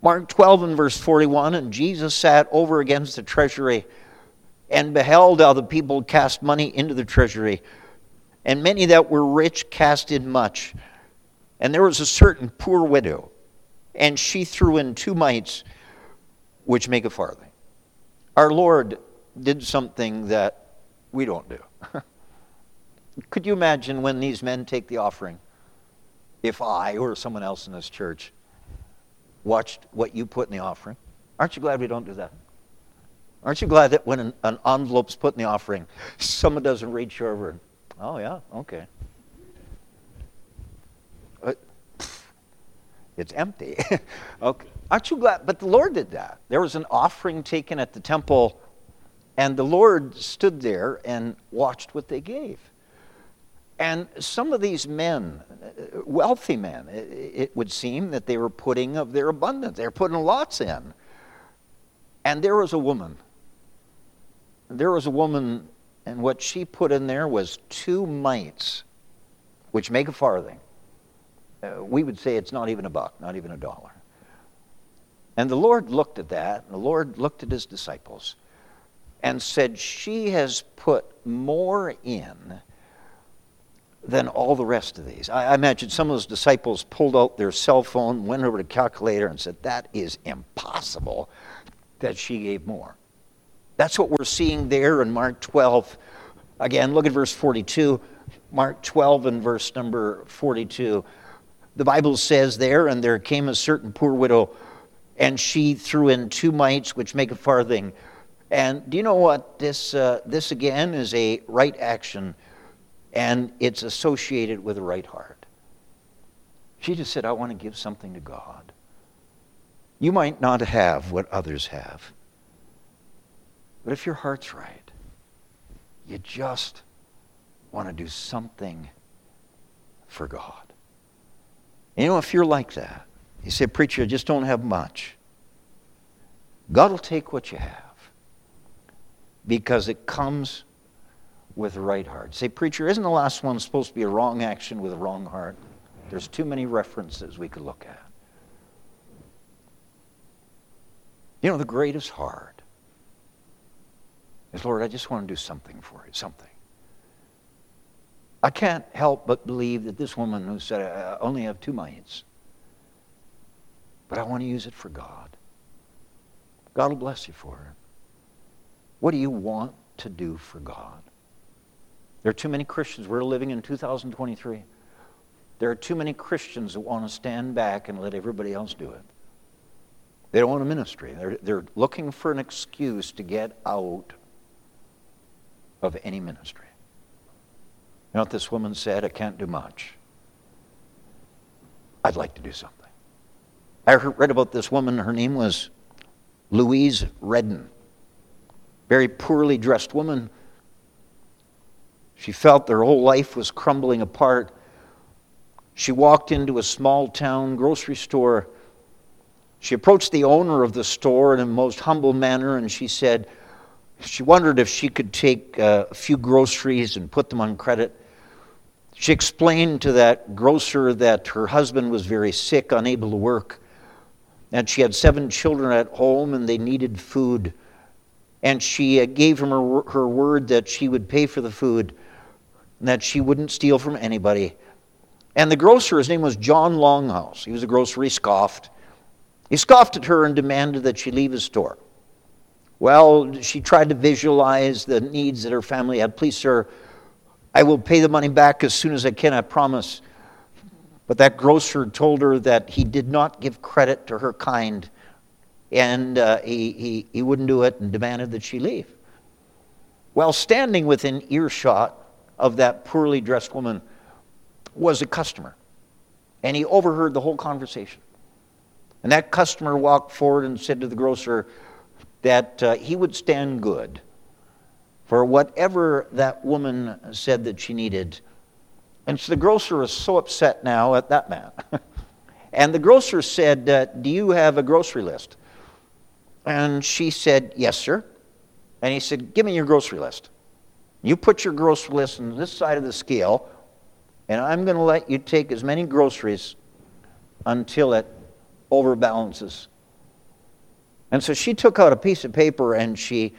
Mark 12 and verse 41 And Jesus sat over against the treasury and beheld how the people cast money into the treasury. And many that were rich cast in much. And there was a certain poor widow, and she threw in two mites which make a farthing. Our Lord did something that we don't do. *laughs* Could you imagine when these men take the offering? If I or someone else in this church watched what you put in the offering, aren't you glad we don't do that? Aren't you glad that when an, an envelope's put in the offering, someone doesn't reach over and, oh, yeah, okay. Uh, it's empty. *laughs* okay. Aren't you glad? But the Lord did that. There was an offering taken at the temple, and the Lord stood there and watched what they gave. And some of these men, wealthy men, it would seem that they were putting of their abundance. They were putting lots in. And there was a woman. There was a woman, and what she put in there was two mites, which make a farthing. Uh, we would say it's not even a buck, not even a dollar. And the Lord looked at that, and the Lord looked at his disciples and said, She has put more in than all the rest of these. I, imagine some of those disciples pulled out their cell phone, went over to calculator, and said, That is impossible that she gave more. That's what we're seeing there in Mark 12. Again, look at verse 42. Mark 12 and verse number 42. The Bible says there, and there came a certain poor widow and she threw in two mites, which make a farthing. And do you know what? This, uh, this again is a right action, and it's associated with a right heart. She just said, I want to give something to God. You might not have what others have, but if your heart's right, you just want to do something for God. You know, if you're like that, you say, Preacher, I just don't have much. God will take what you have because it comes with right heart. Say, Preacher, isn't the last one supposed to be a wrong action with a wrong heart? There's too many references we could look at. You know, the greatest heart is, Lord, I just want to do something for you, something. I can't help but believe that this woman who said, I only have two mites, but I want to use it for God. God will bless you for it. What do you want to do for God? There are too many Christians. We're living in 2023. There are too many Christians that want to stand back and let everybody else do it. They don't want a ministry. They're, they're looking for an excuse to get out of any ministry. You know what this woman said? I can't do much. I'd like to do something. I heard, read about this woman. Her name was Louise Redden. Very poorly dressed woman. She felt her whole life was crumbling apart. She walked into a small town grocery store. She approached the owner of the store in a most humble manner and she said, she wondered if she could take uh, a few groceries and put them on credit. She explained to that grocer that her husband was very sick, unable to work, and she had seven children at home and they needed food. And she uh, gave him her, her word that she would pay for the food, that she wouldn't steal from anybody. And the grocer, his name was John Longhouse, he was a grocer, he scoffed. He scoffed at her and demanded that she leave his store. Well, she tried to visualize the needs that her family had. Please, sir, I will pay the money back as soon as I can, I promise. But that grocer told her that he did not give credit to her kind, and uh, he, he, he wouldn't do it and demanded that she leave. While standing within earshot of that poorly dressed woman was a customer, and he overheard the whole conversation. And that customer walked forward and said to the grocer, that uh, he would stand good for whatever that woman said that she needed. And so the grocer was so upset now at that man. *laughs* and the grocer said, uh, Do you have a grocery list? And she said, Yes, sir. And he said, Give me your grocery list. You put your grocery list on this side of the scale, and I'm going to let you take as many groceries until it overbalances and so she took out a piece of paper and she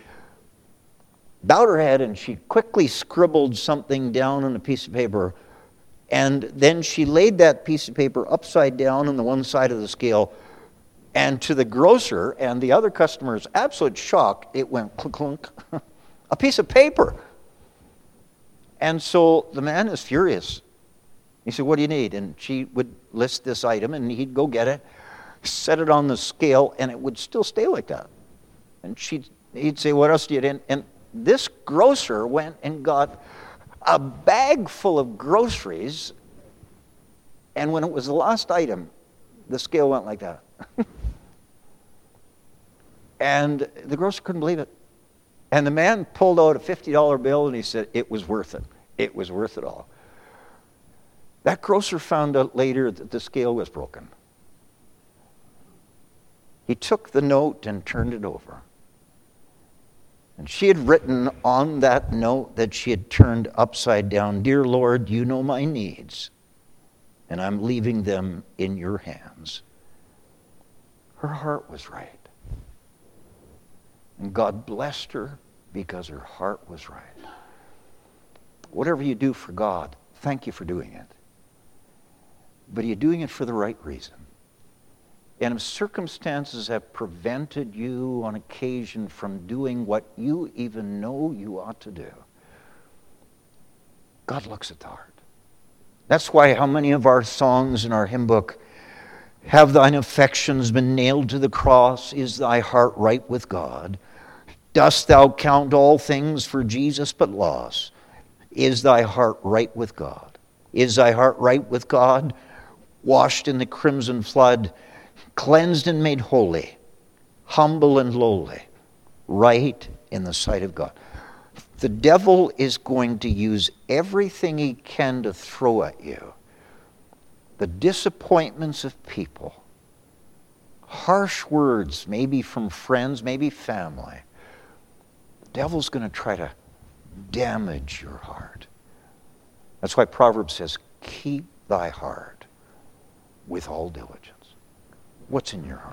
bowed her head and she quickly scribbled something down on a piece of paper. And then she laid that piece of paper upside down on the one side of the scale. And to the grocer and the other customers' absolute shock, it went clunk clunk. *laughs* a piece of paper. And so the man is furious. He said, What do you need? And she would list this item and he'd go get it set it on the scale, and it would still stay like that. And she'd, he'd say, What else do you need? And this grocer went and got a bag full of groceries, and when it was the last item, the scale went like that. *laughs* and the grocer couldn't believe it. And the man pulled out a $50 bill and he said, It was worth it. It was worth it all. That grocer found out later that the scale was broken. He took the note and turned it over. And she had written on that note that she had turned upside down Dear Lord, you know my needs, and I'm leaving them in your hands. Her heart was right. And God blessed her because her heart was right. Whatever you do for God, thank you for doing it. But are you doing it for the right reason? And if circumstances have prevented you on occasion from doing what you even know you ought to do, God looks at the heart. That's why how many of our songs in our hymn book have thine affections been nailed to the cross? Is thy heart right with God? Dost thou count all things for Jesus but loss? Is thy heart right with God? Is thy heart right with God? Washed in the crimson flood, cleansed and made holy, humble and lowly, right in the sight of God. the devil is going to use everything he can to throw at you the disappointments of people, harsh words, maybe from friends, maybe family. Devil's going to try to damage your heart. That's why Proverbs says, Keep thy heart with all diligence. What's in your heart?